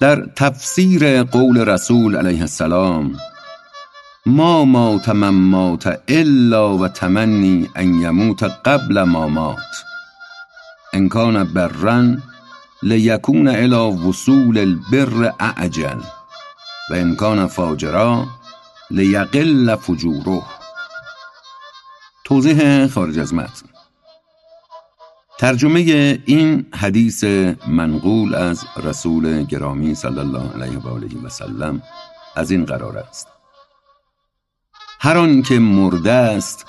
در تفسیر قول رسول علیه السلام ما مات من مات الا و تمنی ان یموت قبل ما مات. ان کان برا لیکون وصول البر اعجل و ان کان فاجرا لیقل فجوره. توضیح خارج از متن. ترجمه این حدیث منقول از رسول گرامی صلی الله علیه و آله و سلم از این قرار است. هر آن که مرده است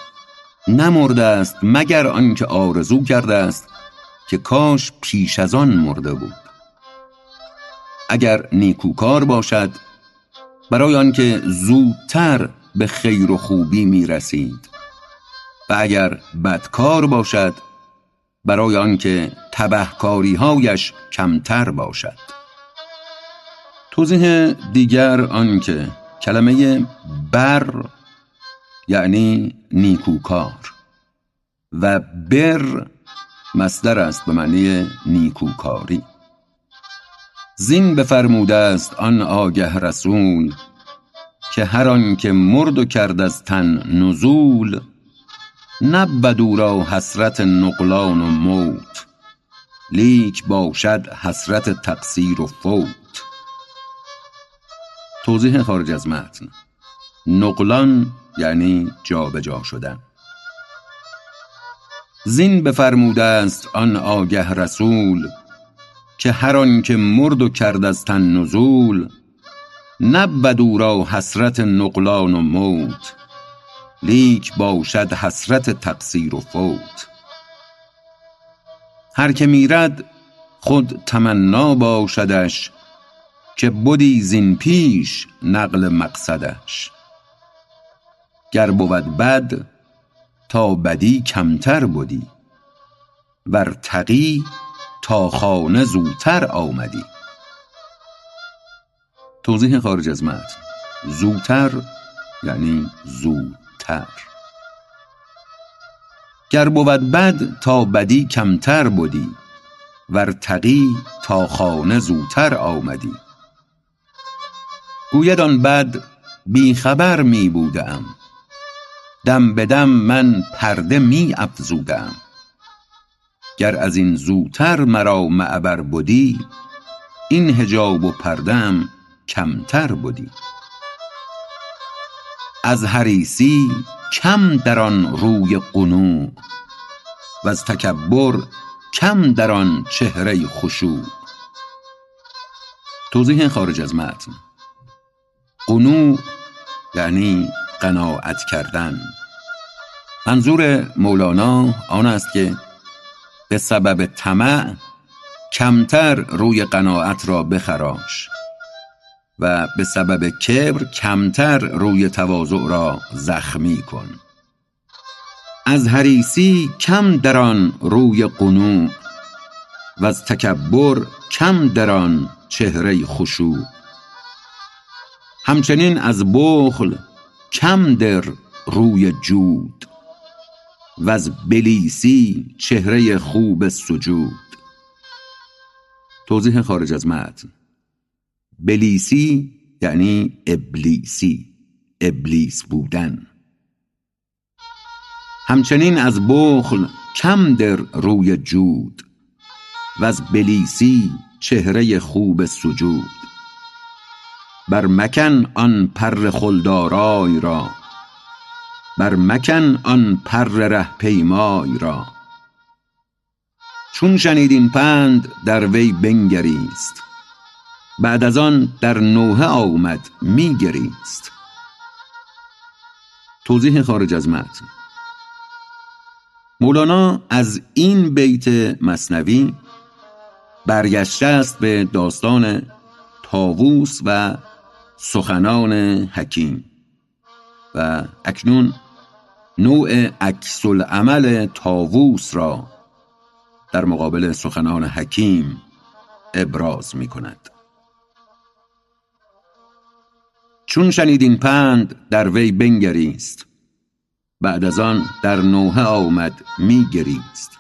نمرده است مگر آنکه آرزو کرده است که کاش پیش از آن مرده بود. اگر نیکوکار باشد برای آنکه زودتر به خیر و خوبی می رسید و اگر بدکار باشد برای آنکه تبهکاری هایش کمتر باشد. توضیح دیگر آنکه کلمه بر یعنی نیکوکار و بر مصدر است به معنی نیکوکاری. زین بفرموده است آن آگه رسول که هر آن که مرد و کرد از تن نزول نبود او را حسرت نقلان و موت. لیک باشد حسرت تقصیر و فوت. توضیح خارج از متن. نقلان یعنی جابجا شدن. زین بفرموده است آن آگه رسول که هر آن که مرد و کرد از تن نزول نبود او را حسرت نقلان و موت. لیک باشد حسرت تقصیر و فوت. هر که میرد خود تمنا باشدش که بدی زین پیش نقل مقصدش. گر بود بد تا بدی کمتر بدی ور تقی تا خانه زوتر آمدی. توضیح خارج از متن. زوتر یعنی زودتر گر بود بد تا بدی کمتر بدی ور تقی تا خانه زوتر آمدی. گوید آن بد بی خبر می بوده ام دم به دم من پرده می افزوده ام گر از این زوتر مرا معبر بدی این حجاب و پرده ام کمتر بدی. از حریصی کم در آن روی قنوع وز تکبر کم در آن چهره خشوع. توضیح خارج از متن. قنوع یعنی قناعت کردن. منظور مولانا آن است که به سبب طمع کمتر روی قناعت را بخراش. و به سبب کبر کمتر روی تواضع را زخمی کن. از حریصی کم در آن روی قنوع وز تکبر کم در آن چهره خشوع. همچنین از بخل کم در روی جود وز بلیسی چهره خوب سجود. توضیح خارج از متن. بلیسی یعنی ابلیسی ابلیس بودن. همچنین از بخل کم در روی جود وز بلیسی چهره خوب سجود. بر مکن آن پر خلد را بر مکن آن پر ره پیمای را. چون شنید این پند در وی بنگریست. بعد از آن در نوحه آمد می گریست توضیح خارج از متن. مولانا از این بیت مثنوی برگشته است به داستان طاووس و سخنان حکیم و اکنون نوع عکس العمل طاووس را در مقابل سخنان حکیم ابراز می کند چون شنید این پند در وی بنگریست. بعد از آن در نوحه آمد می گریست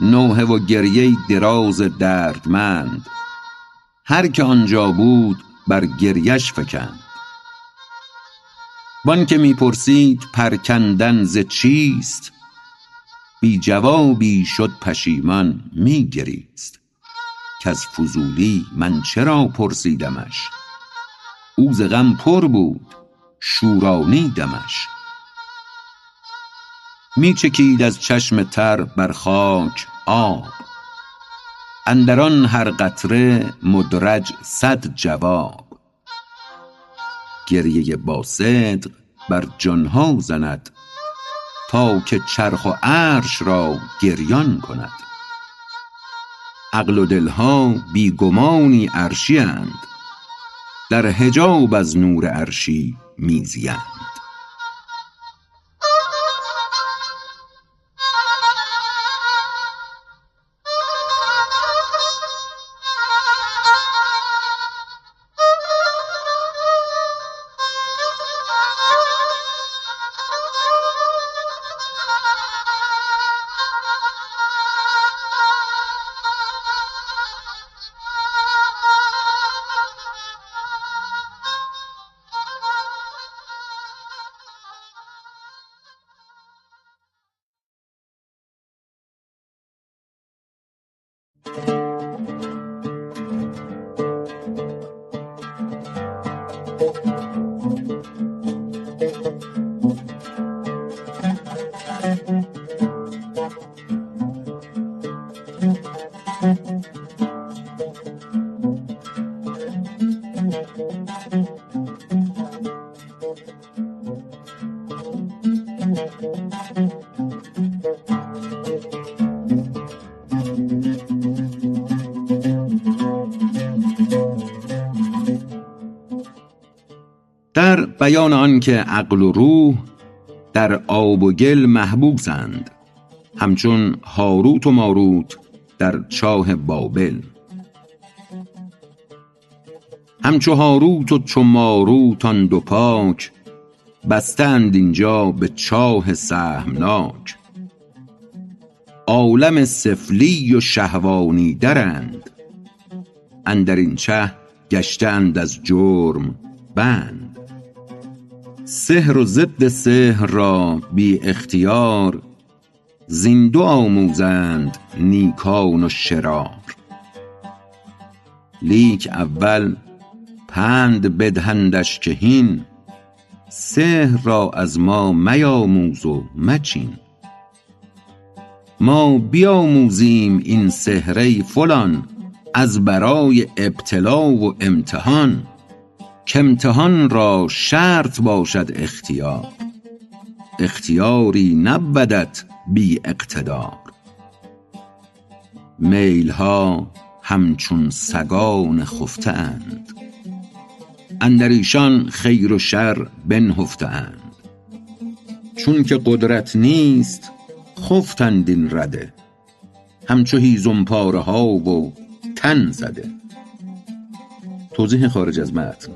نوحه و گریه دراز دردمند. هر که آنجا بود بر گریش فکند. وان که می پرسید پرکندن ز چیست؟ بی جوابی شد پشیمان می گریست کز فضولی من چرا پرسیدمش؟ او ز غم پر بود شورانیدمش می چکید از چشم تر بر خاک آب. اندر آن هر قطره مدرج صد جواب. گریه با صدق بر جان ها زند تا که چرخ و عرش را گریان کند. عقل و دل ها بی گمانی عرشی اند در حجاب از نور عرشی می بیان آنکه عقل و روح در آب و گل محبوسند همچون هاروت و ماروت در چاه بابل. همچو هاروت و چو ماروت آن دو پاک بسته اند اینجا به چاه سهمناک. عالم سفلی و شهوانی درند اندرین چه گشته اند از جرم بند. سحر و ضد سحر را بی اختیار زین دو آموزند نیکان و شرار. لیک اول پند بدهندش که هین سحر را از ما میاموز و مچین. ما بیاموزیم این سحر فلان از برای ابتلا و امتحان. کامتحان را شرط باشد اختیار. اختیاری نبودت بی اقتدار. میل ها همچون سگان خفته اند اندر ایشان خیر و شر بنهفته اند چونکه قدرت نیست خفتند این رده. همچو هیزم پاره ها و تن زده. توضیح خارج از متن.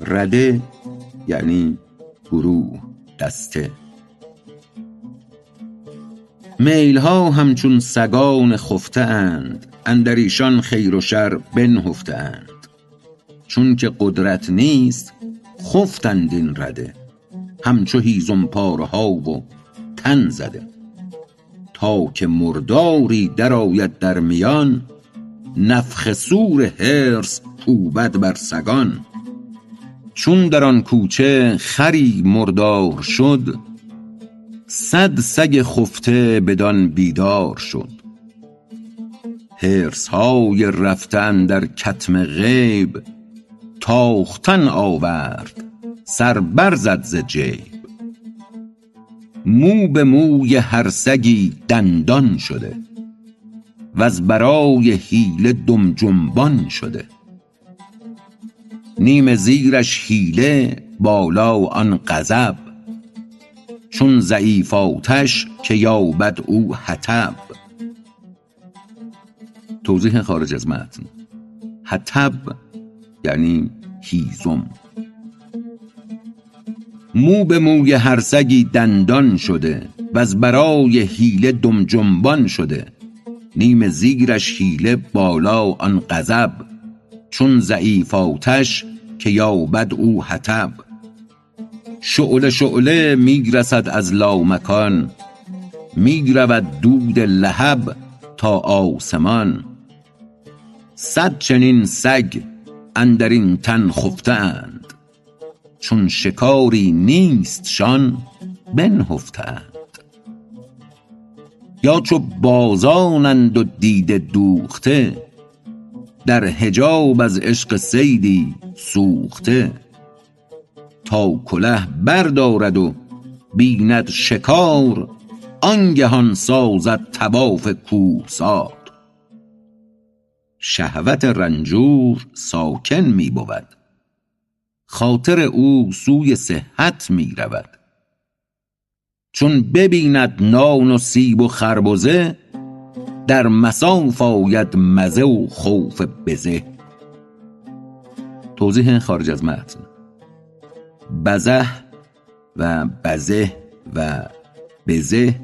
رده یعنی گروه دسته. میل ها همچون سگان خفته اند اندر ایشان خیر و شر بنهفته اند چونکه قدرت نیست خفتند این رده. همچو هیزم پاره ها و تن زده. تا که مرداری در آید در میان نفخ صور حرص کوبد بر سگان. چون در آن کوچه خری مردار شد صد سگ خفته بدان بیدار شد. حرص های رفته اندر کتم غیب تاختن آورد سر بر زد ز جیب. مو به موی هر سگی دندان شده وز برای حیله دم جنبان شده. نیم زیرش حیله بالا آن غضب. چون ضعیف آتش که یابد او حطب. توضیح خارج از متن. حطب یعنی هیزم. مو به موی هر سگی دندان شده وز برای حیله دم جنبان شده. نیم زیرش حیله بالا آن غضب. چون ضعیف آتش که یابد او حطب. شعله شعله می‌رسد از لامکان می‌رود دود لهب تا آسمان. صد چنین سگ اندرین تن خفته اند چون شکاری نیستشان بنهفته اند یا چو بازانند و دیده دوخته در حجاب از عشق صیدی سوخته. تا کله بردارد و بیند شکار آنگهان سازد طواف کوهسار. شهوت رنجور ساکن می بود. خاطر او سوی صحت می رود. چون ببیند نان و سیب و خربزه در مصاف آید مزه و خوف بزه. توضیح خارج از متن. بزه و بزه و بزه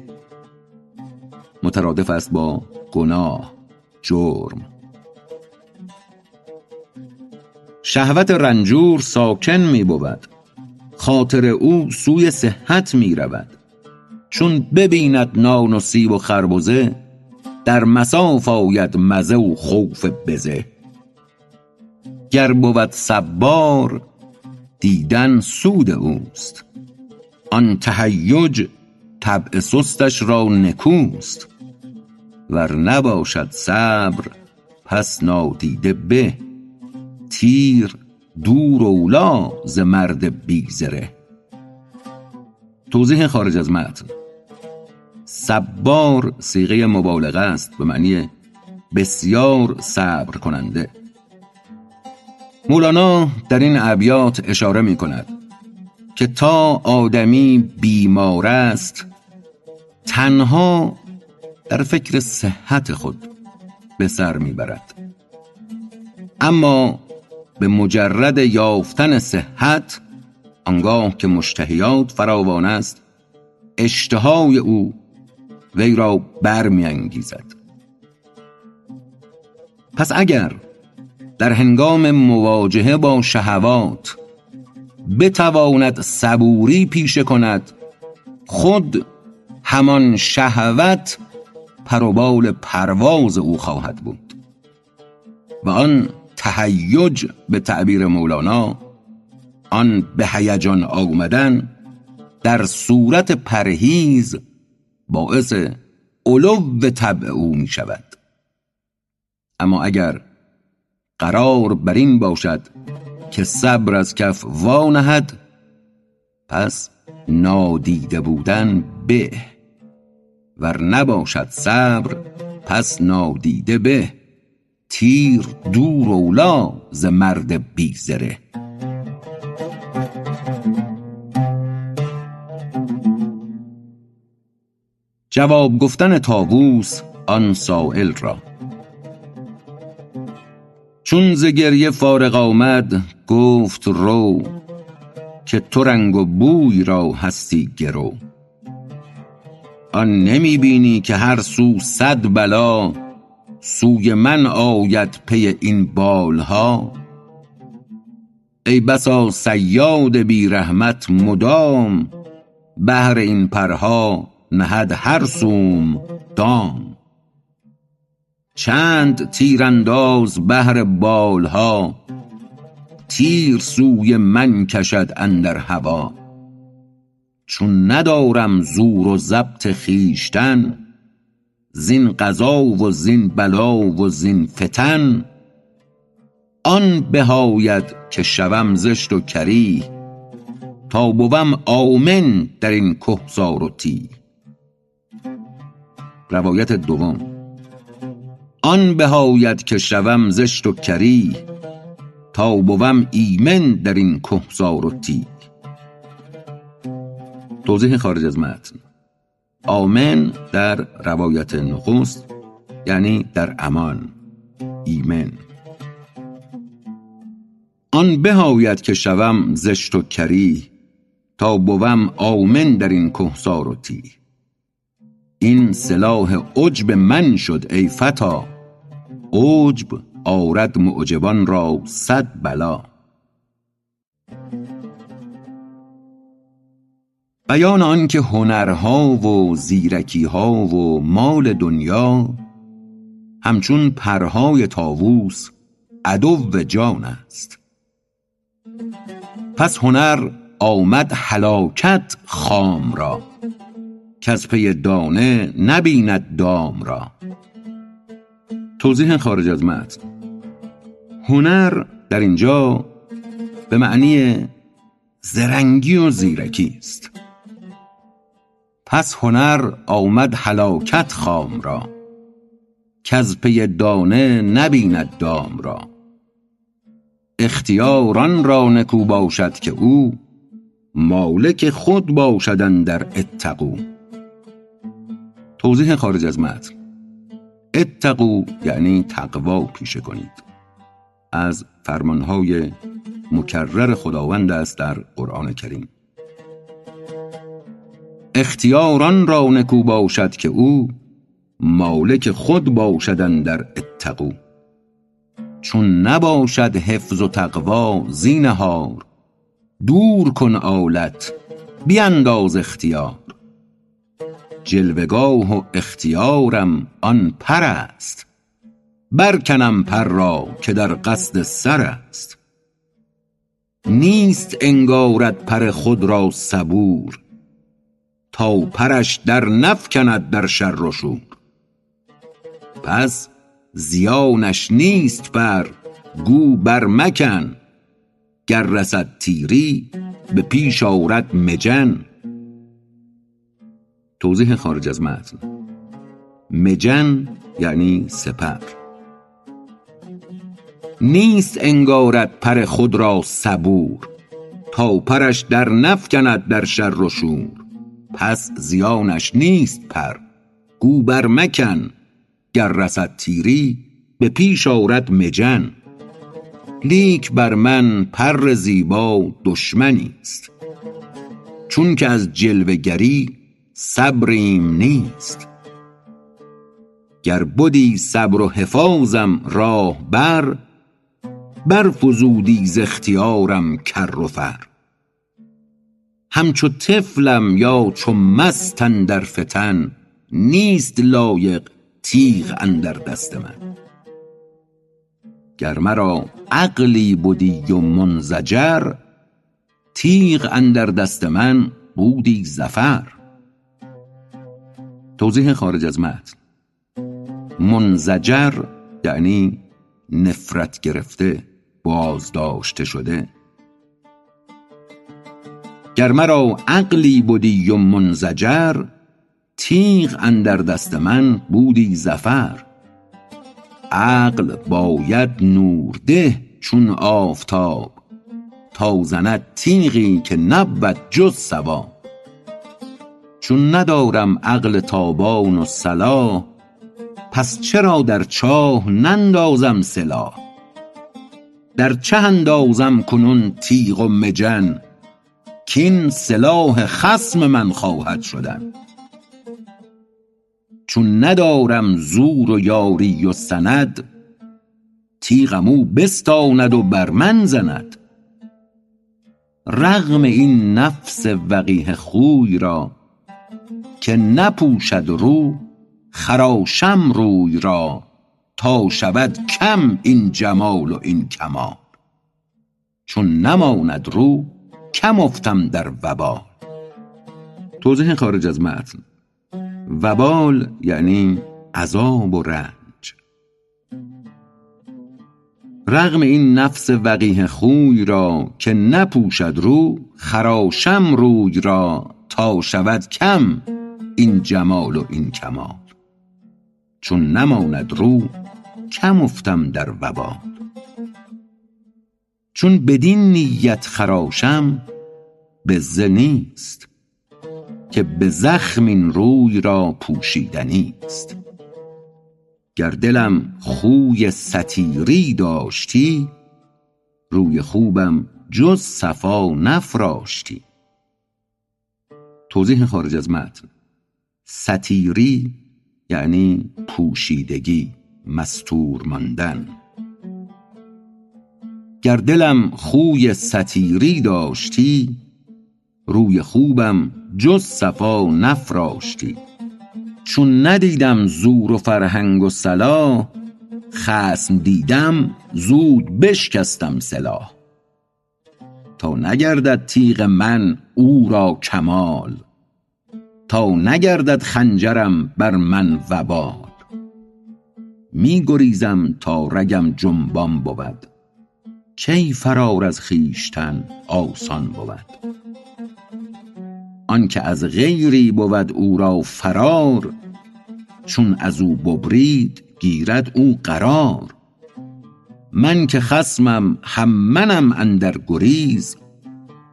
مترادف است با گناه جرم. شهوت رنجور ساکن می بود. خاطر او سوی صحت می رود. چون ببیند نان و سیب و خربزه در مصاف آید مزه و خوف بزه. گر بود صبار دیدن سود اوست. آن تهیج طبع سستش را نکوست. ور نباشد صبر پس نادیده به. تیر دور اولا ز مرد بیزره. توضیح خارج از متن. صبار سیغه مبالغه است به معنی بسیار صبر کننده. مولانا در این ابیات اشاره می کند که تا آدمی بیمار است تنها در فکر صحت خود به سر می‌برد اما به مجرد یافتن صحت آنگاه که مشتهیات فراوان است اشتهای او وی را برمیانگیزد. پس اگر در هنگام مواجهه با شهوات بتواند صبوری پیشه کند خود همان شهوت پروبال پرواز او خواهد بود و آن تهیج به تعبیر مولانا آن به هیجان آمدن در صورت پرهیز باعث علو طبع او می شود اما اگر قرار بر این باشد که صبر از کف وانهد پس نادیده بودن به. ور نباشد صبر پس نادیده به. تیر دور اولا ز مرد بیزره. جواب گفتن تاووس آن سائل را. چون ز گریه فارغ آمد گفت رو که تو رنگ و بوی را هستی گرو. آن نمی بینی که هر سو صد بلا سوی من آید پی این بالها. ای بسا صیاد بی رحمت مدام بهر این پرها نهد هر سوم دام. چند تیرانداز بهر بالها تیر سوی من کشد اندر هوا. چون ندارم زور و ضبط خویشتن زین قضا و زین بلا و زین فتن آن به آید که شوم زشت و کریه تا بوم آمن در این کهسار و تیه روایت دوم. آن به آید که شوم زشت و کریه تا بوم ایمن در این کهسار و تیه توضیح خارج از متن. آمن در روایت نخست یعنی در امان. ایمن. آن بهاید که شوم زشت و کریه تا بوم آمن در این کهسار و تیه این سلاح عجب من شد ای فتا. عجب آرد معجبان را صد بلا. بیان آنکه هنرها و زیرکیها و مال دنیا همچون پرهای طاووس عدو جان است. پس هنر آمد هلاکت خام را. کز پی دانه نبیند دام را. توضیح خارج از متن. هنر در اینجا به معنی زرنگی و زیرکی است. پس هنر آمد هلاکت خام را کز پی دانه نبیند دام را. اختیاران را نکو باشد که او مالک خود باشد در اتقو. توضیح خارج از متن. اتقو یعنی تقوا پیشه کنید. از فرمانهای مکرر خداوند است در قرآن کریم. اختیاران را نکو باشد که او مالک خود باشدن در اتقو چون نباشد حفظ و تقوا زینهار دور کن آلت بینداز اختیار. جلوگاه و اختیارم آن پر است. برکنم پر را که در قصد سر است. نیست انگارد پر خود را صبور. تا پرش در نفکند در شر و شور. پس زیانش نیست پر گو بر مکن گر رسد تیری به پیش آرد مجن. توضیح خارج از متن. مجن یعنی سپر. نیست انگارد پر خود را صبور. تا پرش در نفکند در شر و شور. پس زیانش نیست پر. گو بر مکن گر رسد تیری به پیش آرد مجن. لیک بر من پر زیبا دشمنی است. چون که از جلوه گری صبریم نیست. گر بدی صبر و حفاظم راه بر برفزودی ز اختیارم کر و فر. همچو طفلم یا چو مست اندر فتن نیست لایق تیغ اندر دست من. گر مرا عقلی بدی و منزجر تیغ اندر دست من بودی ظفر. توضیح خارج از متن. منزجر یعنی نفرت گرفته بازداشته شده. گر مرا عقلی بدی و منزجر تیغ اندر دست من بودی ظفر. عقل باید نورده چون آفتاب تا زند تیغی که نبود جز صواب چون ندارم عقل تابان و صلاح پس چرا در چاه نندازم سلاح؟ در چه اندازم کنون تیغ و مجن؟ کین سلاح خصم من خواهد شدن. چون ندارم زور و یاری و سند تیغم او بستاند و بر من زند. رغم این نفس وقیح خوی را که نپوشد رو خراشم روی را تا شود کم این جمال و این کمال. چون نماند رو کم افتم در وبال. توضیح خارج از متن. وبال یعنی عذاب و رنج. رغم این نفس وقیه خوی را که نپوشد رو خراشم روی را تا شود کم این جمال و این کمال. چون نماند رو کم افتم در وبال. چون بدین نیت خراشم بزه نیست که به زخم این روی را پوشیدنی است گر دلم خوی ستیری داشتی روی خوبم جز صفا نفراشتی. توضیح خارج از متن. ستیری یعنی پوشیدگی مستور ماندن. گر دلم خوی ستیری داشتی روی خوبم جز صفا نفراشتی چون ندیدم زور و فرهنگ و صلاح خصم دیدم زود بشکستم سلاح تا نگردد تیغ من او را کمال تا نگردد خنجرم بر من وبال می گریزم تا رگم جنبان بود. کی فرار از خویشتن آسان بود. آنکه از غیری بود او را فرار چون ازو ببرید گیرد او قرار. من که خصمم هم منم اندر گریز.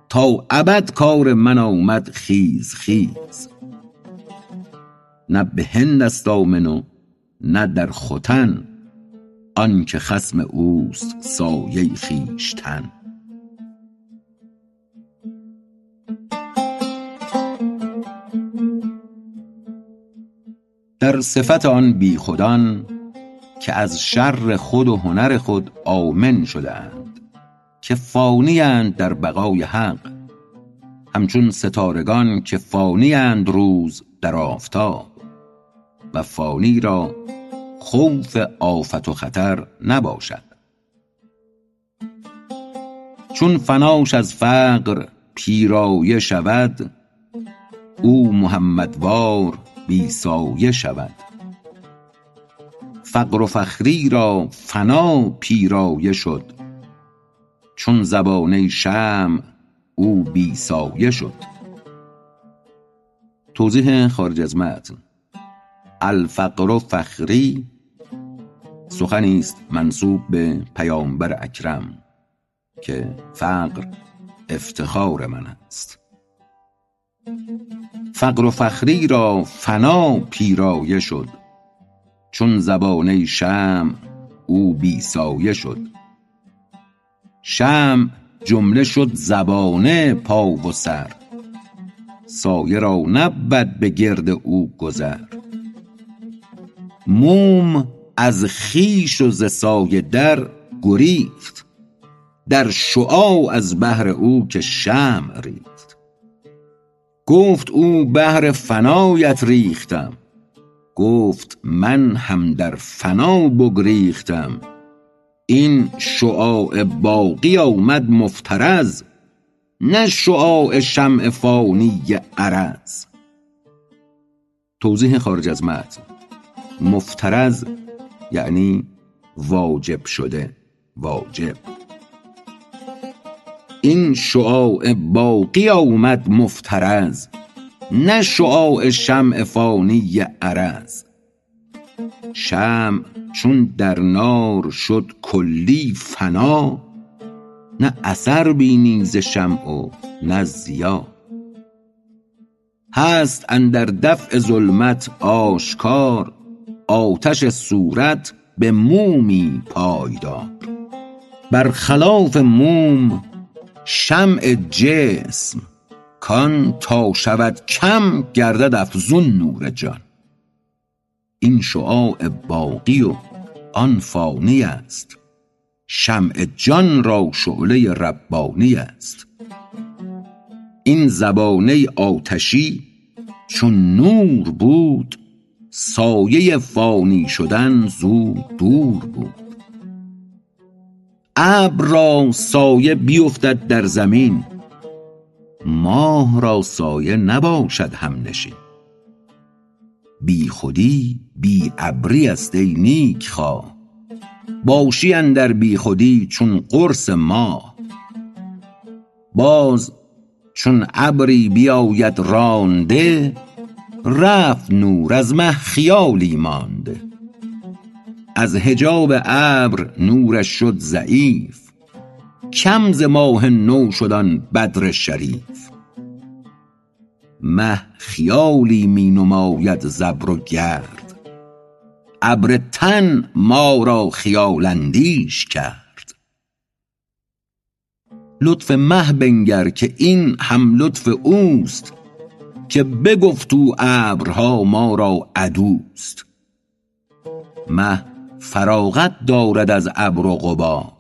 تا ابد کار من آمد خیز خیز. نه به هند است و نه در ختن. آنکه خصم اوست سایه خویشتن. در صفت آن بیخودان که از شر خود و هنر خود آمن شده اند که فانی اند در بقای حق. همچون ستارگان که فانی اند روز در آفتاب. و فانی را خوف آفت و خطر نباشد. چون فناش از فقر پیرایه شود او محمدوار بی سایه شود. فقر و فخری را فنا پیرایه شد چون زبانه شمع او بی سایه شد. توضیح خارج از متن. الفقر فخری. سخنی است منسوب به پیامبر اکرم که فقر افتخار من است. فقر و فخری را فنا پیرایه شد. چون زبانه شمع او بی سایه شد. شمع جمله شد زبانه پا و سر. سایه را نبود به گرد او گذر. موم از خویش و ز در گریخت. در شعاع از بهر او که شمع ریخت. گفت او بهر فنایت ریختم. گفت من هم در فنا بگریختم. این شعاع باقی آمد مفترض نه شعاع شمع فانی عرض. توضیح خارج از متن. مفترض یعنی واجب شده واجب. این شعاع باقی آمد مفترض نه شعاع شمع فانی عرض. شمع چون در نار شد کلی فنا نه اثر بینی ز شمع و نه ضیا. هست اندر دفع ظلمت آشکار آتش صورت به مومی پایدار بر خلاف موم شمع جسم کان تا شود کم گردد افزون نور جان. این شعاع باقی و آن فانی است. شمع جان را شعله ربانی است. این زبانه آتشی چون نور بود سایه فانی شدن زود دور بود. ابر را سایه بیفتد در زمین ماه را سایه نباشد همنشین. بی خودی بی ابری است ای نیکخواه باشی اندر بی خودی چون قرص ماه. باز چون ابری بیاید رانده رفت نور از مه خیالی مانده از حجاب ابر نورش شد ضعیف. کم ز ماه نو شد آن بدر شریف. مه خیالی می نماید ز ابر و گرد. ابر تن ما را خیال اندیش کرد. لطف مه بنگر که این هم لطف اوست. که بگفت او ابرها ما را عدوست. مه فراغت دارد از ابر و غبار.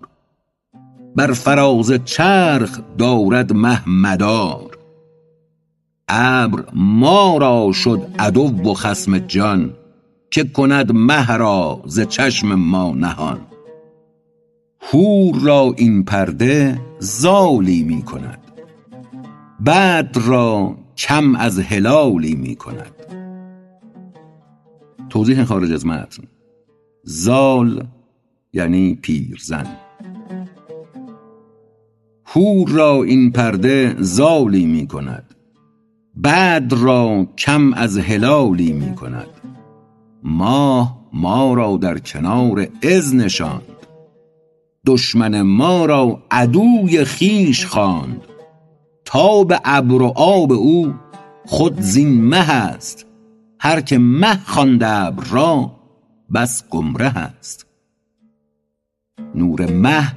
بر فراز چرخ دارد مه مدار. ابر ما را شد عدو و خصم جان که کند مه را ز چشم ما نهان. هور را این پرده زالی می کند. را کم از هلالی می کند توضیح خارج از متن. زال یعنی پیرزن. هور را این پرده زالی می کند بدر را کم از هلالی می کند ماه ما را در کنار از نشاند. دشمن ما را عدوی خویش خواند. تاب ابر و آب او خود زین مه است. هر که مه خواند ابر را بس گمره است. نور مه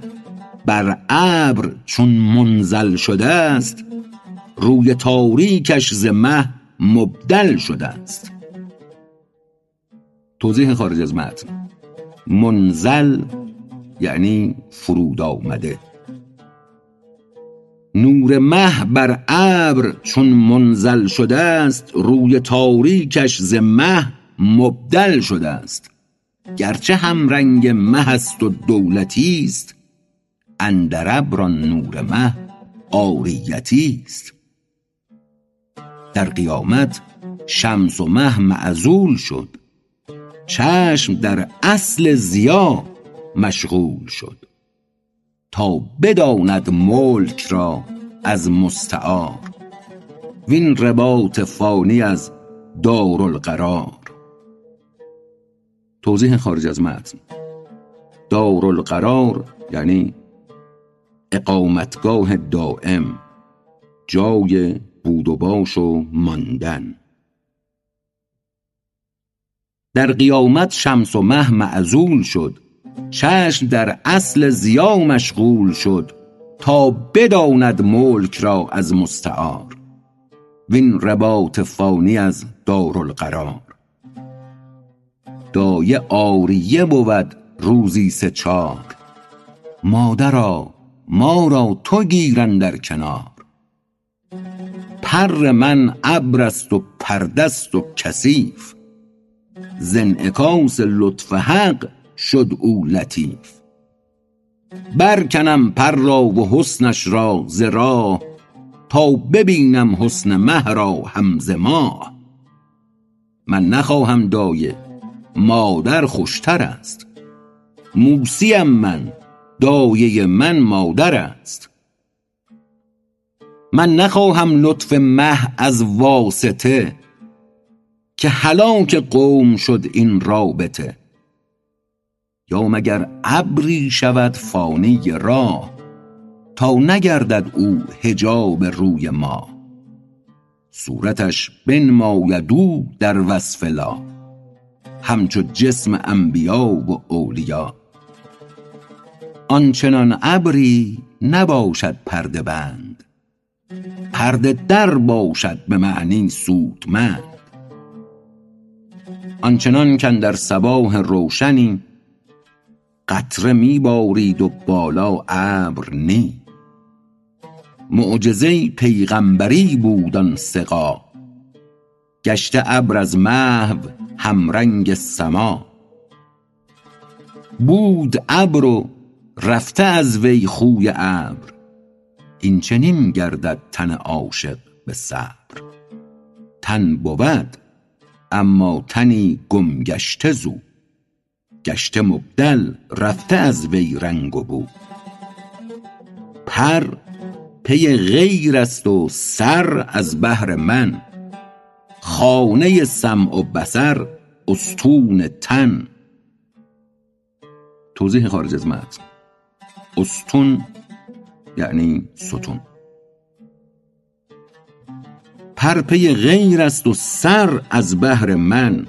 بر ابر چون منزل شده است روی تاریکش ز مه مبدل شده است. توضیح خارج از متن. منزل یعنی فرود آمده. نور مه بر ابر چون منزل شده است روی تاریکش ز مه مبدل شده است گرچه هم رنگ مه است و دولتی است اندر ابر آن نور مه عاریتی است در قیامت شمس و مه معزول شد چشم در اصل ضیا مشغول شد. تا بداند ملک را از مستعار. وین رباط فانی از دارالقرار. توضیح خارج از متن. دارالقرار یعنی اقامتگاه دائم جای بود و باش و ماندن. در قیامت شمس و مه معزول شد. چشم در اصل ضیا مشغول شد تا بداند ملک را از مستعار. وین رباط فانی از دارالقرار. دایه عاریه بود روزی سه چار. مادرا ما را تو گیر اندر کنار. پر من ابر است و پرده و کثیف. ز انعکاس لطف حق شد او لطیف. برکنم پر را و حسنش را ز تا ببینم حسن مه را هم ز ماه. من نخواهم دایه مادر خوشتر است. موسیم من دایه من مادر است. من نخواهم لطف مه از واسطه که هلاک قوم شد این رابطه. یا مگر ابری شود فانی راه تا نگردد او حجاب روی ما. صورتش بنماید او در وصف لا همچو جسم انبیا و اولیا. آنچنان ابری نباشد پرده بند پرده در باشد به معنی سودمند. آنچنان کاندر صباح روشنی قطره می بارید و بالا ابر نی. معجزه پیغمبری بود آن سقا. گشته ابر از محو همرنگ سما. بود ابر و رفته از وی خوی ابر. این چنین گردد تن عاشق به صبر. تن بود اما تنی گم گشته زو گشته مبدل رفته از وی رنگ و بو. پر پی غیر است و سر از بهر من. خانه سمع و بصر استون تن. توضیح خارج از متن. استون یعنی ستون. پر پی غیر است و سر از بهر من.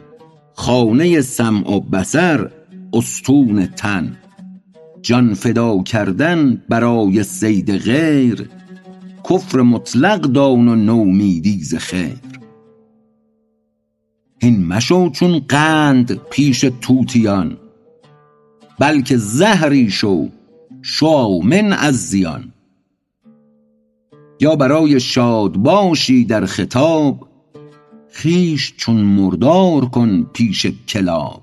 خانه سمع و بصر استون تن. جان فدا کردن برای صید غیر کفر مطلق دان و نومیدی ز خیر. هین مشو چون قند پیش طوطیان بلکه زهری شو من از زیان. یا برای شاد باشی در خطاب خیش چون مردار کن پیش کلاب.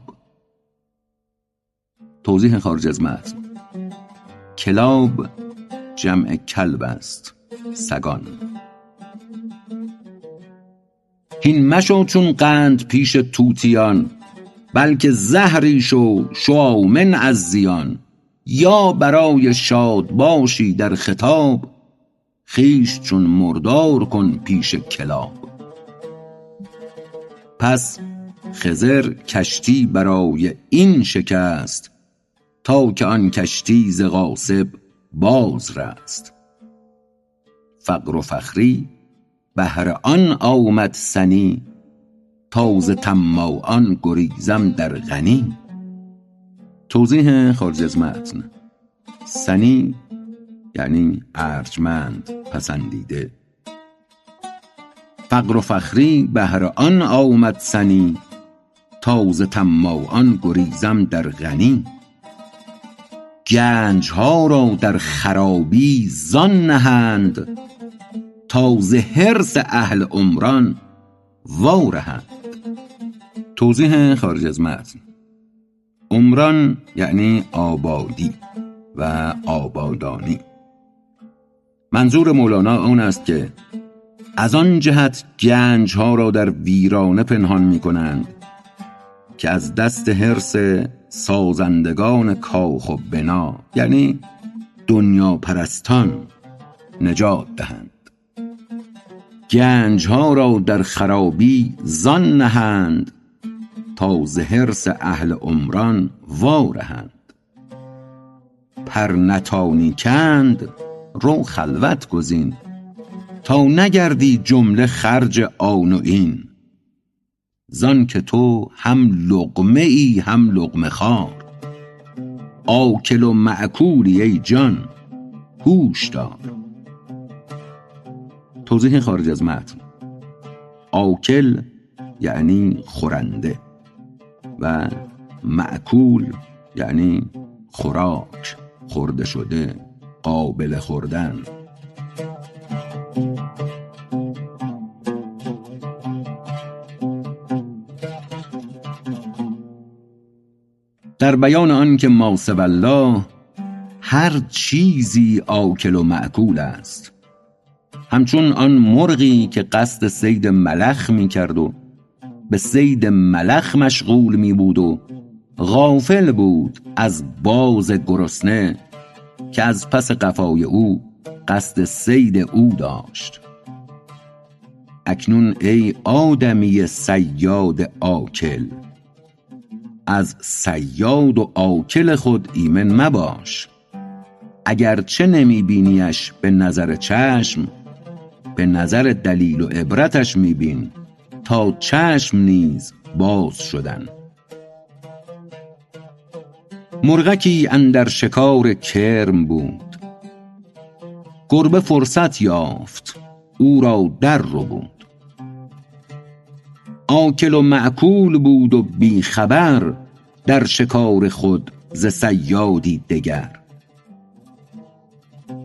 توضیح خارج از متن. کلاب جمع کلب است. سگان. هین مشو چون قند پیش توتیان بلکه زهری شو شوامن از زیان. یا برای شاد باشی در خطاب خیش چون مردار کن پیش کلاب. پس خزر کشتی برای این شکست تا که آن کشتی ز غاصب باز رست. فقر و فخری بهر آن آمد سنی تا ز طماعان گریزم در غنی. توضیح خارج از متن. سنی یعنی ارجمند پسندیده. فقر و فخری بهر آن آمد سنی تا ز طماعان گریزم در غنی. گنج ها را در خرابی زان نهند تا ز حرص اهل عمران وا رهند توضیح خارج از متن. عمران یعنی آبادی و آبادانی. منظور مولانا آن است که از آن جهت گنج ها را در ویرانه پنهان می کنند که از دست حرس سازندگان کاخ و بنا یعنی دنیا پرستان نجات دهند. گنج ها را در خرابی زان نهند تا ز حرص اهل عمران وارهند. پر نتانی کند رو خلوت گزین تا نگردی جمله خرج آن و این. زان که تو هم لقمه ای هم لقمه خوار. آکل و مأکولی ای جان هوش دار. توضیح خارج از متن. آکل یعنی خورنده و معکول یعنی خوراک خورده شده قابل خوردن. در بیان آن که ما الله هر چیزی آکل و معکول است. همچون آن مرغی که قصد صید ملخ می کرد و به صید ملخ مشغول می بود و غافل بود از باز گرسنه که از پس قفای او قصد صید او داشت. اکنون ای آدمی صیاد آکل از صیاد و آکل خود ایمن مباش. اگر چه نمی بینیش به نظر چشم به نظر دلیل و عبرتش می بین تا چشم نیز باز شدن. مرغکی اندر شکار کرم بود. گربه فرصت یافت او را در رو آکل و معکول بود و بی خبر در شکار خود ز صیادی دگر.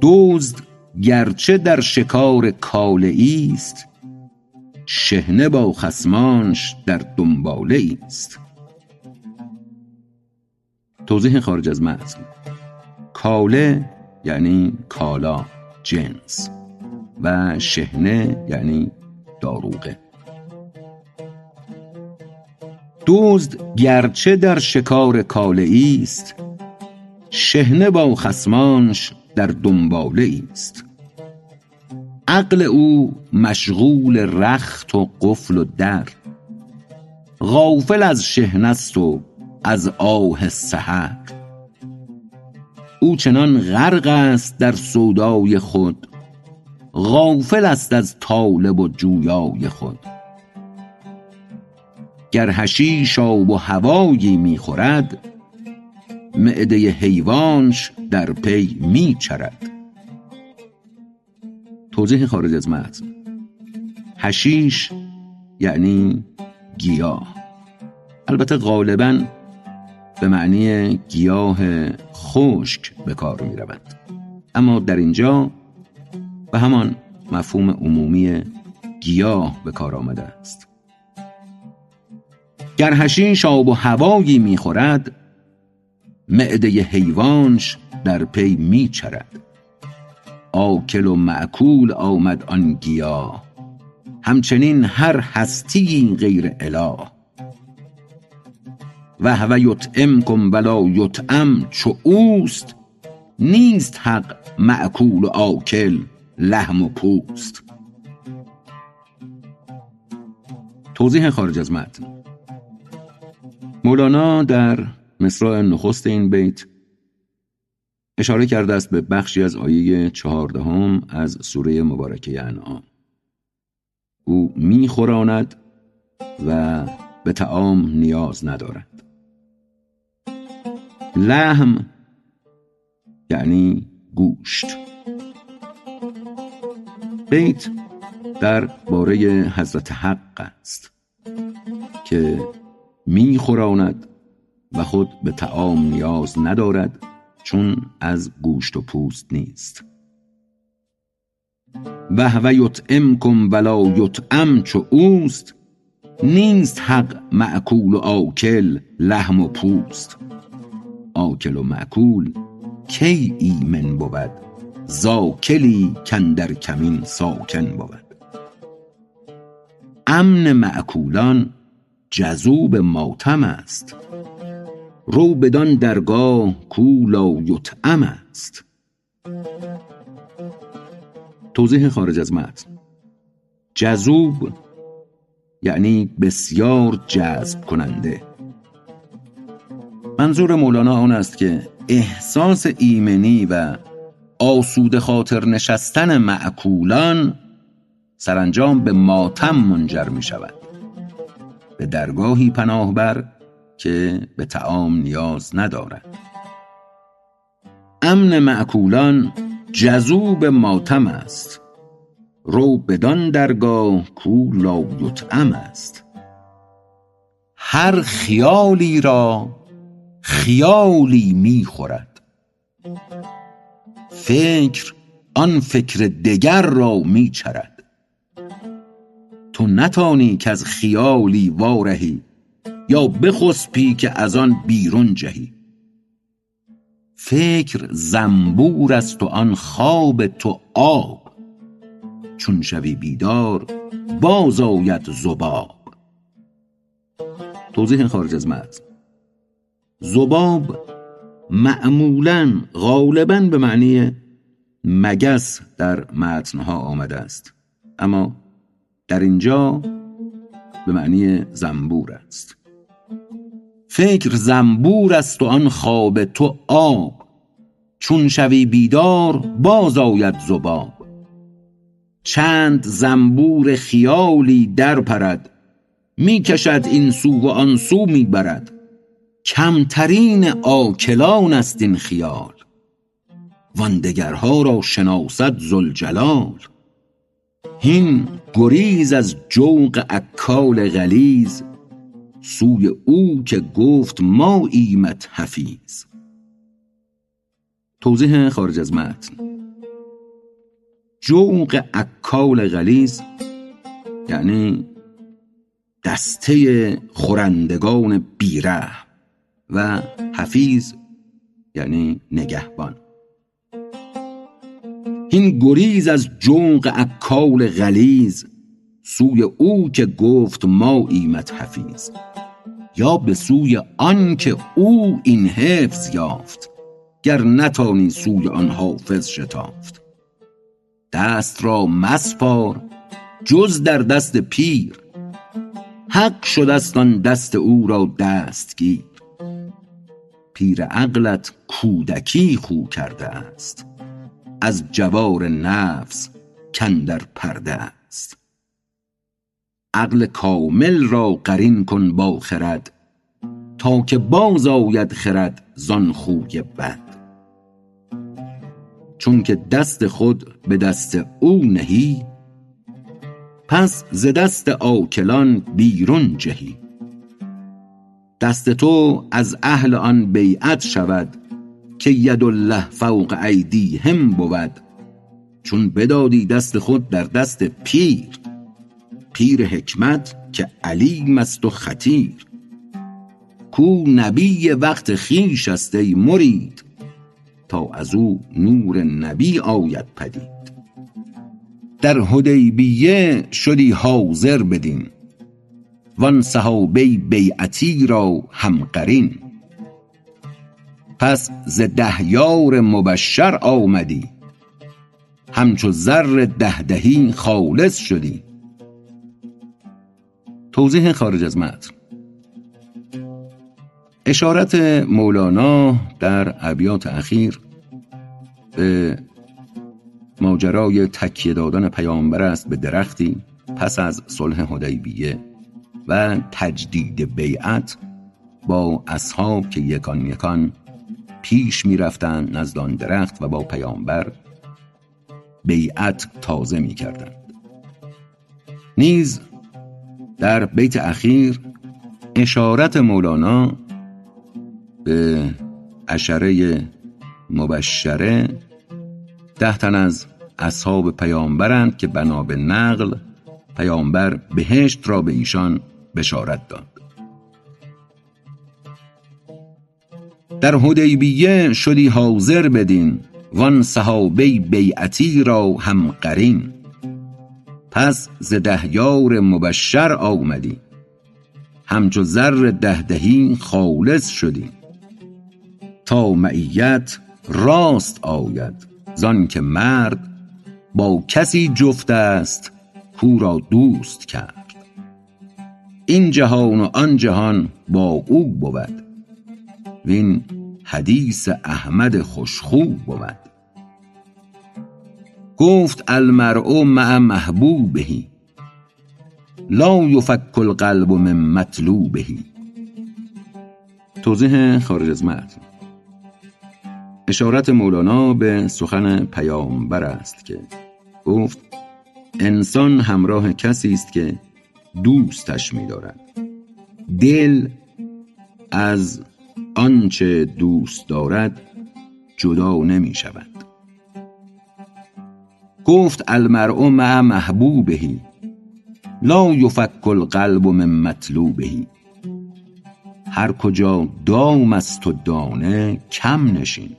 دزد گرچه در شکار کاله است شهنه با خسمانش در دنباله است توضیح خارج از متن. کاله یعنی کالا جنس و شهنه یعنی داروغه. دزد گرچه در شکار کاله است. شهنه با خسمانش در دنباله است عقل او مشغول رخت و قفل و در. غافل از شهنه است و از آه سحر. او چنان غرق است در سودای خود غافل است از طالب و جویای خود. گر حشیش آب و هوایی می خورد معده حیوانش در پی می چرد توضیح خارج از متن. حشیش یعنی گیاه. البته غالبا به معنی گیاه خشک به کار می رود اما در اینجا به همان مفهوم عمومی گیاه به کار آمده است. گر حشیش آب و هوایی می‌خورد معده حیوانش در پی میچرد. آکل و معکول آمد آن گیاه. همچنین هر هستی غیر اله. و هو یطعم کن ولا یطعم چو اوست نیست حق معکول و آکل لحم و پوست. توضیح خارج از متن. مولانا در مصرع نخست این بیت اشاره کرده است به بخشی از آیه چهاردهم از سوره مبارکه انعام. او میخوراند و به تعام نیاز ندارد. لحم یعنی گوشت. بیت در باره حضرت حق است که میخوراند و خود به تعام نیاز ندارد چون از گوشت و پوست نیست. و هو یطعمکم ولا یطعم چو اوست نیست حق معکول و آکل لحم و پوست. آکل و معکول کی ایمن بود؟ زاکلی کندر کمین ساکن بود. امن معکولان جذوب ماتم است. رو بدان درگاه کو لا یطعم است. توضیح خارج از متن. جذوب یعنی بسیار جذب کننده. منظور مولانا آن است که احساس ایمنی و آسود خاطر نشستن معکولان سرانجام به ماتم منجر می شود به درگاهی پناه بر که به تعام نیاز ندارد. امن معکولان جذوب ماتم است. رو بدان درگاه کو لا یطعم است. هر خیالی را خیالی می‌خورد فکر آن فکر دگر را میچرد تو نتانی که از خیالی وارهی یا بخسپی که از آن بیرون جهی. فکر زنبور است و آن خواب تو آب چون شوی بیدار باز آید زباب. توضیح خارج از متن زباب معمولا غالبا به معنی مگس در متنها آمده است. اما در اینجا به معنی زنبور است. فکر زنبور است و آن خواب تو آب. چون شوی بیدار باز آید زباب. چند زنبور خیالی در پرد. می کشد این سو و آن سو می برد کمترین آکلان است این خیال. واندگرها را شناسد زلجلال هین گریز از جوق اکال غلیز سوی او که گفت ما ایمت حفیظ. توضیح خارج از متن. جوق اکال غلیز یعنی دسته خورندگان بیره و حفیظ یعنی نگهبان. این گریز از جوق اکال غلیز سوی او که گفت ما ایمت حفیظ یا به سوی آن که او این حفظ یافت گر نتانی سوی آن حافظ شتافت. دست را مسپار جز در دست پیر حق شدست آن دست او را دستگیر. پیر عقلت کودکی خو کرده است. از جوار نفس کندر پرده است. عقل کامل را قرین کن با خرد تا که باز آید خرد زان خوی بد. چون که دست خود به دست او نهی پس ز دست آکلان بیرون جهی. دست تو از اهل آن بیعت شود که ید الله فوق هم بود چون بدادی دست خود در دست پیر پیر حکمت که علیم است و خطیر. کو نبی وقت خیش است ای مرید تا از او نور نبی آید پدید. در حدیبیه شدی حاضر بدین وان صحابه بیعتی را هم قرین پس ز ده یار مبشر آمدی. همچو زر ده دهی خالص شدی. توضیح خارج از متن. اشارت مولانا در ابیات اخیر به ماجرای تکیه دادن پیامبر است به درختی پس از صلح حدیبیه و تجدید بیعت با اصحاب که یکان یکان پیش می رفتن نزد آن درخت و با پیامبر بیعت تازه می کردند نیز در بیت اخیر اشارت مولانا به اشره مبشره ده تن از اصحاب پیامبرند که بنا به نقل پیامبر بهشت را به ایشان بشارت داد. در حدیبیه شدی حاضر بدین وان صحابه بیعتی را هم قرین. پس ز دهیار مبشر آمدی همچو زر ده دهی خالص شدی. تا معیت راست آید زان که مرد با کسی جفت است کو را دوست کرد. این جهان و آن جهان با او بود. وین حدیث احمد خوشخو بود. گفت المرء مع محبوبه لا یفک القلب من مطلوبه. توضیح خارج از متن اشارت مولانا به سخن پیامبر است که گفت انسان همراه کسی است که دوستش می‌دارد. دل از آنچه دوست دارد جدا نمی شود. گفت المرء مع محبوبه لا یفک القلب من مطلوبه. هر کجا دام است و دانه کم نشین.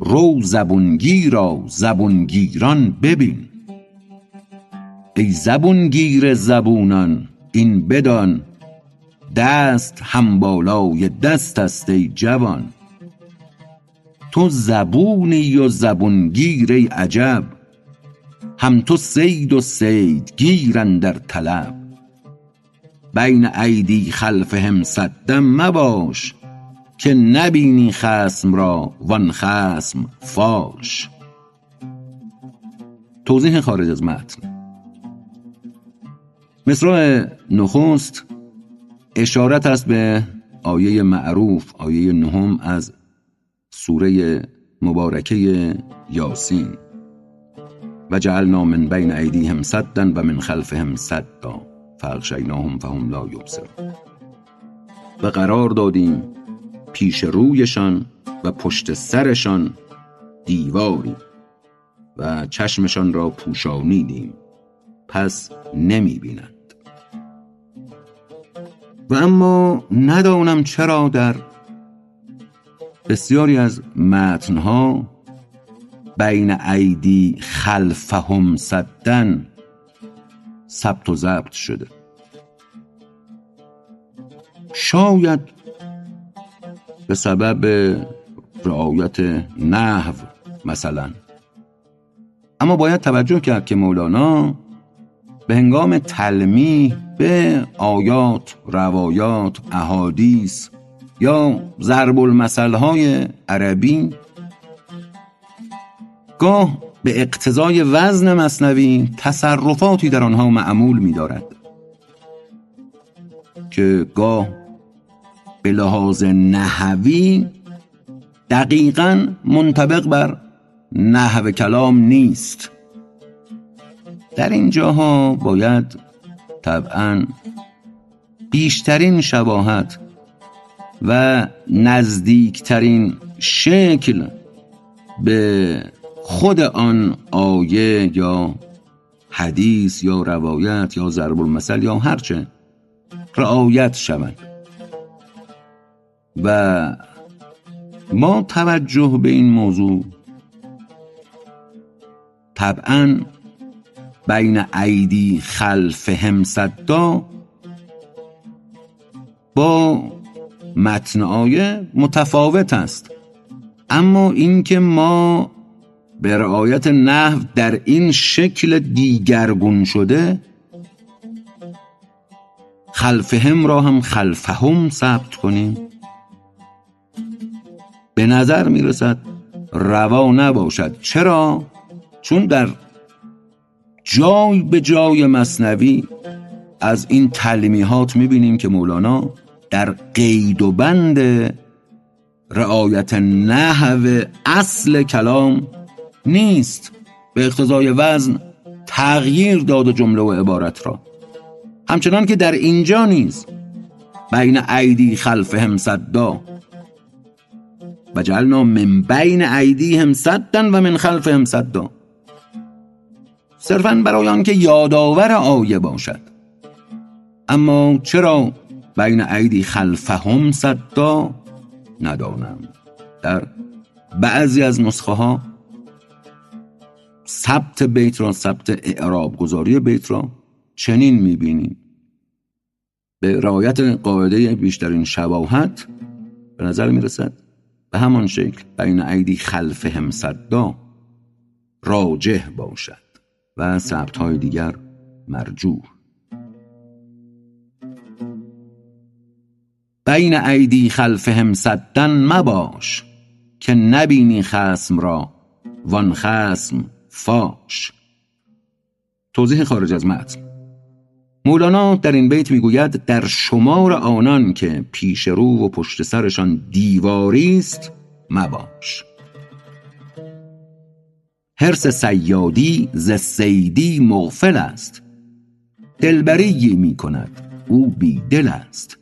رو زبونگیرا زبونگیران ببین. ای زبونگیر زبونان این بدان دست هم بالای دست است ای جوان. تو زبونی و زبونگیر ای عجب هم تو صید و صیدگیر اندر طلب. بین ایدی خلفهم سدا مباش که نبینی خصم را وان خصم فاش. توضیح خارج از متن. مصرع نخست اشارت است به آیه معروف آیه نهم از سوره مبارکه یاسین. و جعلنا من بین ایدیهم سدا و من خلفهم سدا فاغشیناهم فهم لا یبصرون. و قرار دادیم پیش رویشان و پشت سرشان دیواری و چشمشان را پوشانیدیم. پس نمی بینند و اما ندانم چرا در بسیاری از متنها بین ایدی خلفهم سدن ثبت و ضبط شده. شاید به سبب رعایت نحو مثلا. اما باید توجه کرد که مولانا به هنگام تلمیح به آیات، روایات، احادیث یا ضرب های عربی. گاه به اقتضای وزن مصنوی تصرفاتی در آنها معمول می دارد که گاه به لحاظ نحوی دقیقا منطبق بر نحو کلام نیست. در این جاها باید طبعا بیشترین شباهت و نزدیکترین شکل به خود آن آیه یا حدیث یا روایت یا ضرب المثل یا هرچه رعایت شود. و ما توجه به این موضوع طبعا بین ایدی خلفهم صدا با متن آیه متفاوت است. اما اینکه ما به رعایت نحو در این شکل دیگرگون شده خلفهم را هم خلفهم ثبت کنیم. به نظر می رسد روا نباشد. چرا؟ چون در جای به جای مصنوی از این تلمیحات می بینیم که مولانا در قید و بند رعایت نحو اصل کلام نیست. به اقتضای وزن تغییر داد جمله و عبارت را. همچنان که در اینجا نیز بین ایدی خلفهم صدا و جعلنا من بین ایدیهم صدا و من خلفهم صدا. صرفا برای آنکه یادآور آیه باشد. اما چرا بین ایدی خلفهم صدا ندانم؟ در بعضی از نسخه ها ثبت بیت را ثبت اعراب گذاری بیت را چنین می‌بینیم. به رعایت قاعده بیشترین شباهت به نظر می‌رسد به همان شکل بین عیدی خلف هم صدا راجه باشد. و ثبت های دیگر مرجوح بین عیدی خلفهم صدن مباش که نبینی خسم را وان خسم فاش. توضیح خارج از متن. مولانا در این بیت می‌گوید در شمار آنان که پیش رو و پشت سرشان دیواری است مباش. حرس سیادی ز سیدی مغفل است. دلبری می کند او بی دل است.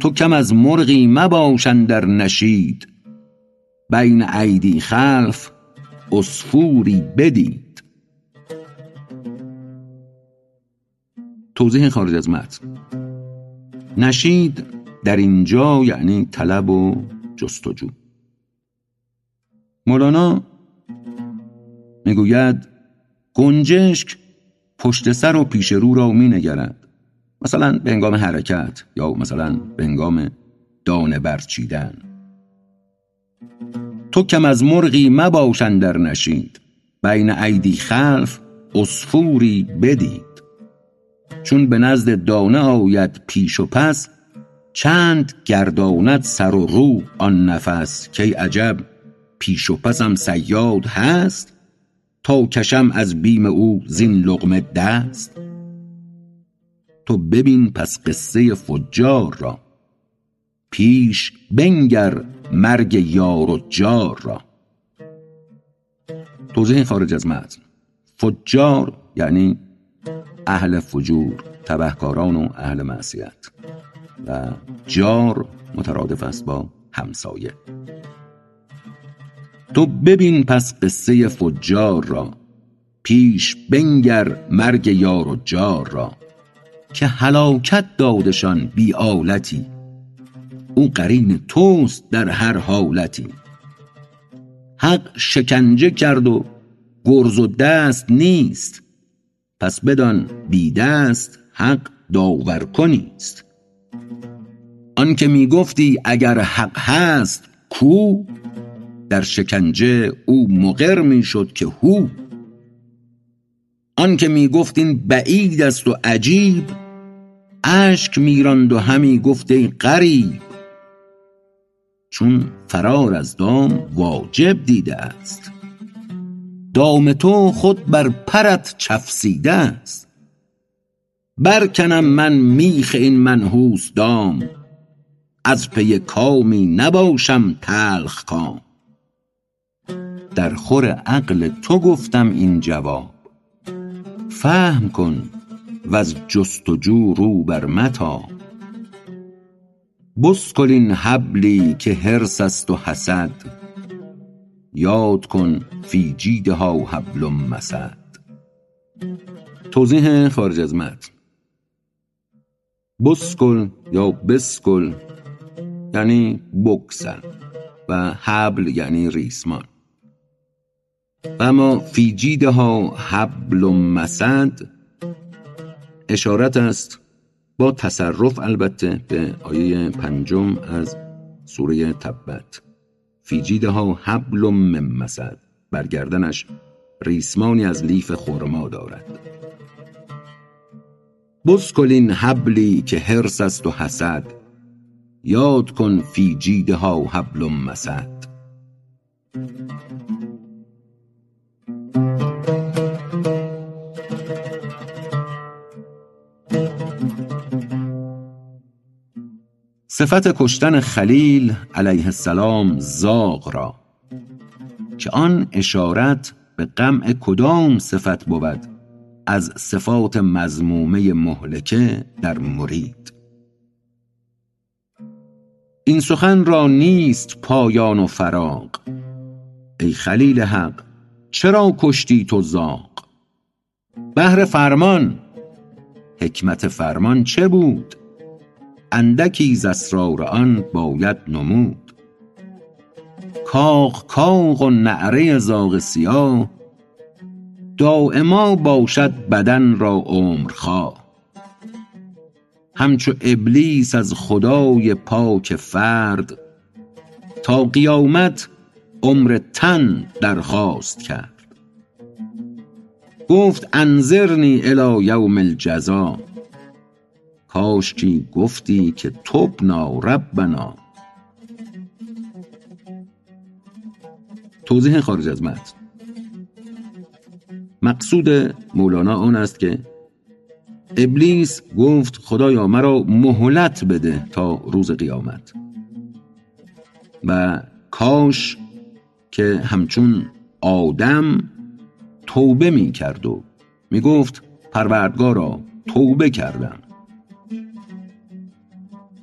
تو کم از مرغی مباشن در نشید. بین عیدی خلف اسفوری بدید. توضیح خارج از متن. نشید در اینجا یعنی طلب و جستجو. مولانا می‌گوید گنجشک پشت سر و پیش رو را می نگرد مثلا به هنگام حرکت یا مثلا به هنگام دانه برچیدن. تو کم از مرغی مباشن در نشید بین عیدی خلف اسفوری بدید. چون به نزد دانه آید پیش و پس چند گرداند سر و رو آن نفس که عجب پیش و پسم سیاد هست؟ کشم از بیم او زین لقمه دست. تو ببین پس قصه فجار را. پیش بنگر مرگ یار و جار را. توضیح خارج از متن. فجار یعنی اهل فجور تبهکاران و اهل معصیت. و جار مترادف است با همسایه. تو ببین پس قصه فجار را. پیش بنگر مرگ یار و جار را. که هلاکت دادشان بی آلتی. او قرین توست در هر حالتی. حق شکنجه کرد و گرز و دست نیست. پس بدان بی دست حق داور کنیست. آنکه می گفتی اگر حق هست کو؟ در شکنجه او مقر می شد که هو. آنکه می گفت این بعید است و عجیب اشک میراند و همی گفت ای غریب. چون فرار از دام واجب دیده است. دام تو خود بر پرت چفسیده است. برکنم من میخ این منحوس دام. از پی کامی نباشم تلخ کام. در خور عقل تو گفتم این جواب. فهم کن وز جستجو رو بر متاب بسکل این حبلی که حرص است و حسد. یاد کن فی جیدها حبل مسد. توضیح خارج از متن. بسکل یا بسکل یعنی بکسن و حبل یعنی ریسمان. اما فی جیدها حبل مسد اشارت است با تصرف البته به آیه پنجم از سوره تبت. فی جیدها حبل من مسد برگردنش ریسمانی از لیف خرما دارد. بسکل این حبلی که حرص است و حسد یاد کن فی جیدها حبل مسد. صفت کشتن خلیل علیه السلام زاغ را که آن اشارت به قمع کدام صفت بود از صفات مزمومه مهلکه در مرید. این سخن را نیست پایان و فراغ. ای خلیل حق چرا کشتی تو زاغ؟ بهر فرمان حکمت فرمان چه بود؟ اندکی ز اسرار آن باید نمود. کاغ کاغ و نعره زاغ سیاه دایما باشد بدن را عمرخواه. همچو ابلیس از خدای پاک فرد تا قیامت عمر تن درخواست کرد. گفت انظرنی الی یوم الجزا. کاشکی گفتی که تبنا ربنا. توضیح خارج از متن. مقصود مولانا آن است که ابلیس گفت خدایا مرا مهلت بده تا روز قیامت. و کاش که همچون آدم توبه می کرد و می گفت پروردگارا توبه کردم.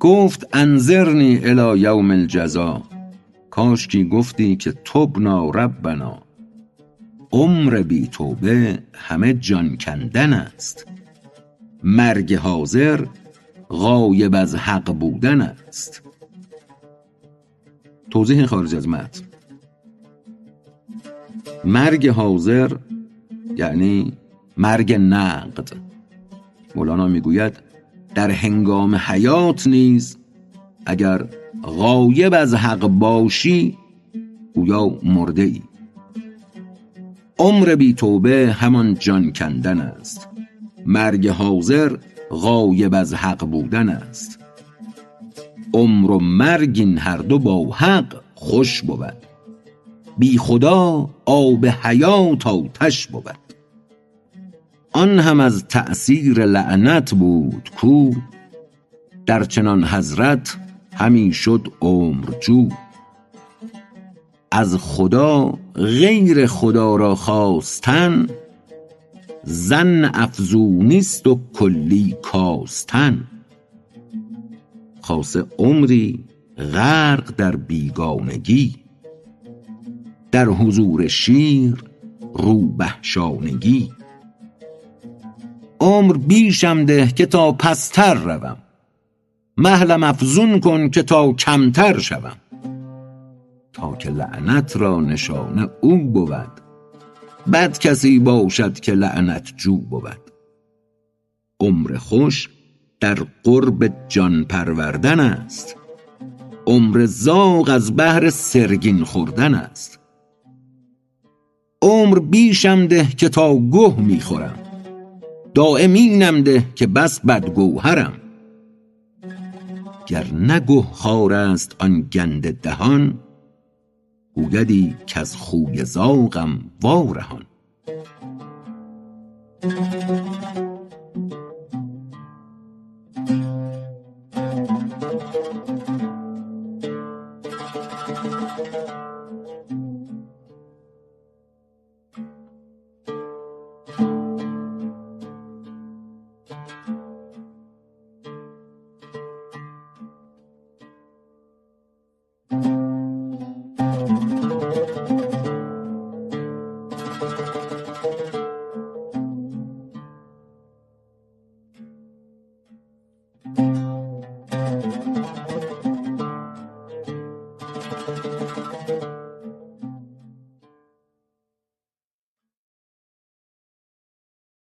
گفت انظرنی الی یوم الجزا. کاشکی گفتی که تبنا ربنا. عمر بی توبه همه جان کندن است. مرگ حاضر غایب از حق بودن است. توضیح خارج از متن. مرگ حاضر یعنی مرگ نقد. مولانا می‌گوید در هنگام حیات نیز اگر غایب از حق باشی گویا مرده ای عمر بی توبه همان جان کندن است. مرگ حاضر غایب از حق بودن است. عمر و مرگ این هر دو با حق خوش بود. بی خدا آب حیات آتش بود. آن هم از تأثیر لعنت بود کو در چنان حضرت همی شد عمر جو از خدا غیر خدا را خواستن ظن افزونیست و کلی کاستن. خاصه عمری غرق در بیگانگی. در حضور شیر روبه شانگی عمر بیشم ده که تا پستر روم. مهلم افزون کن که تا کمتر شوم. تا که لعنت را نشانه او بود. بد کسی باشد که لعنت جو بود. عمر خوش در قرب جان پروردن است. عمر زاغ از بهر سرگین خوردن است. عمر بیشم ده که تا گه می‌خورم. دائمینم ده که بس بدگوهرم گر نه گهخوار است آن گنده دهان گویدی کز خوی زاغم وارهان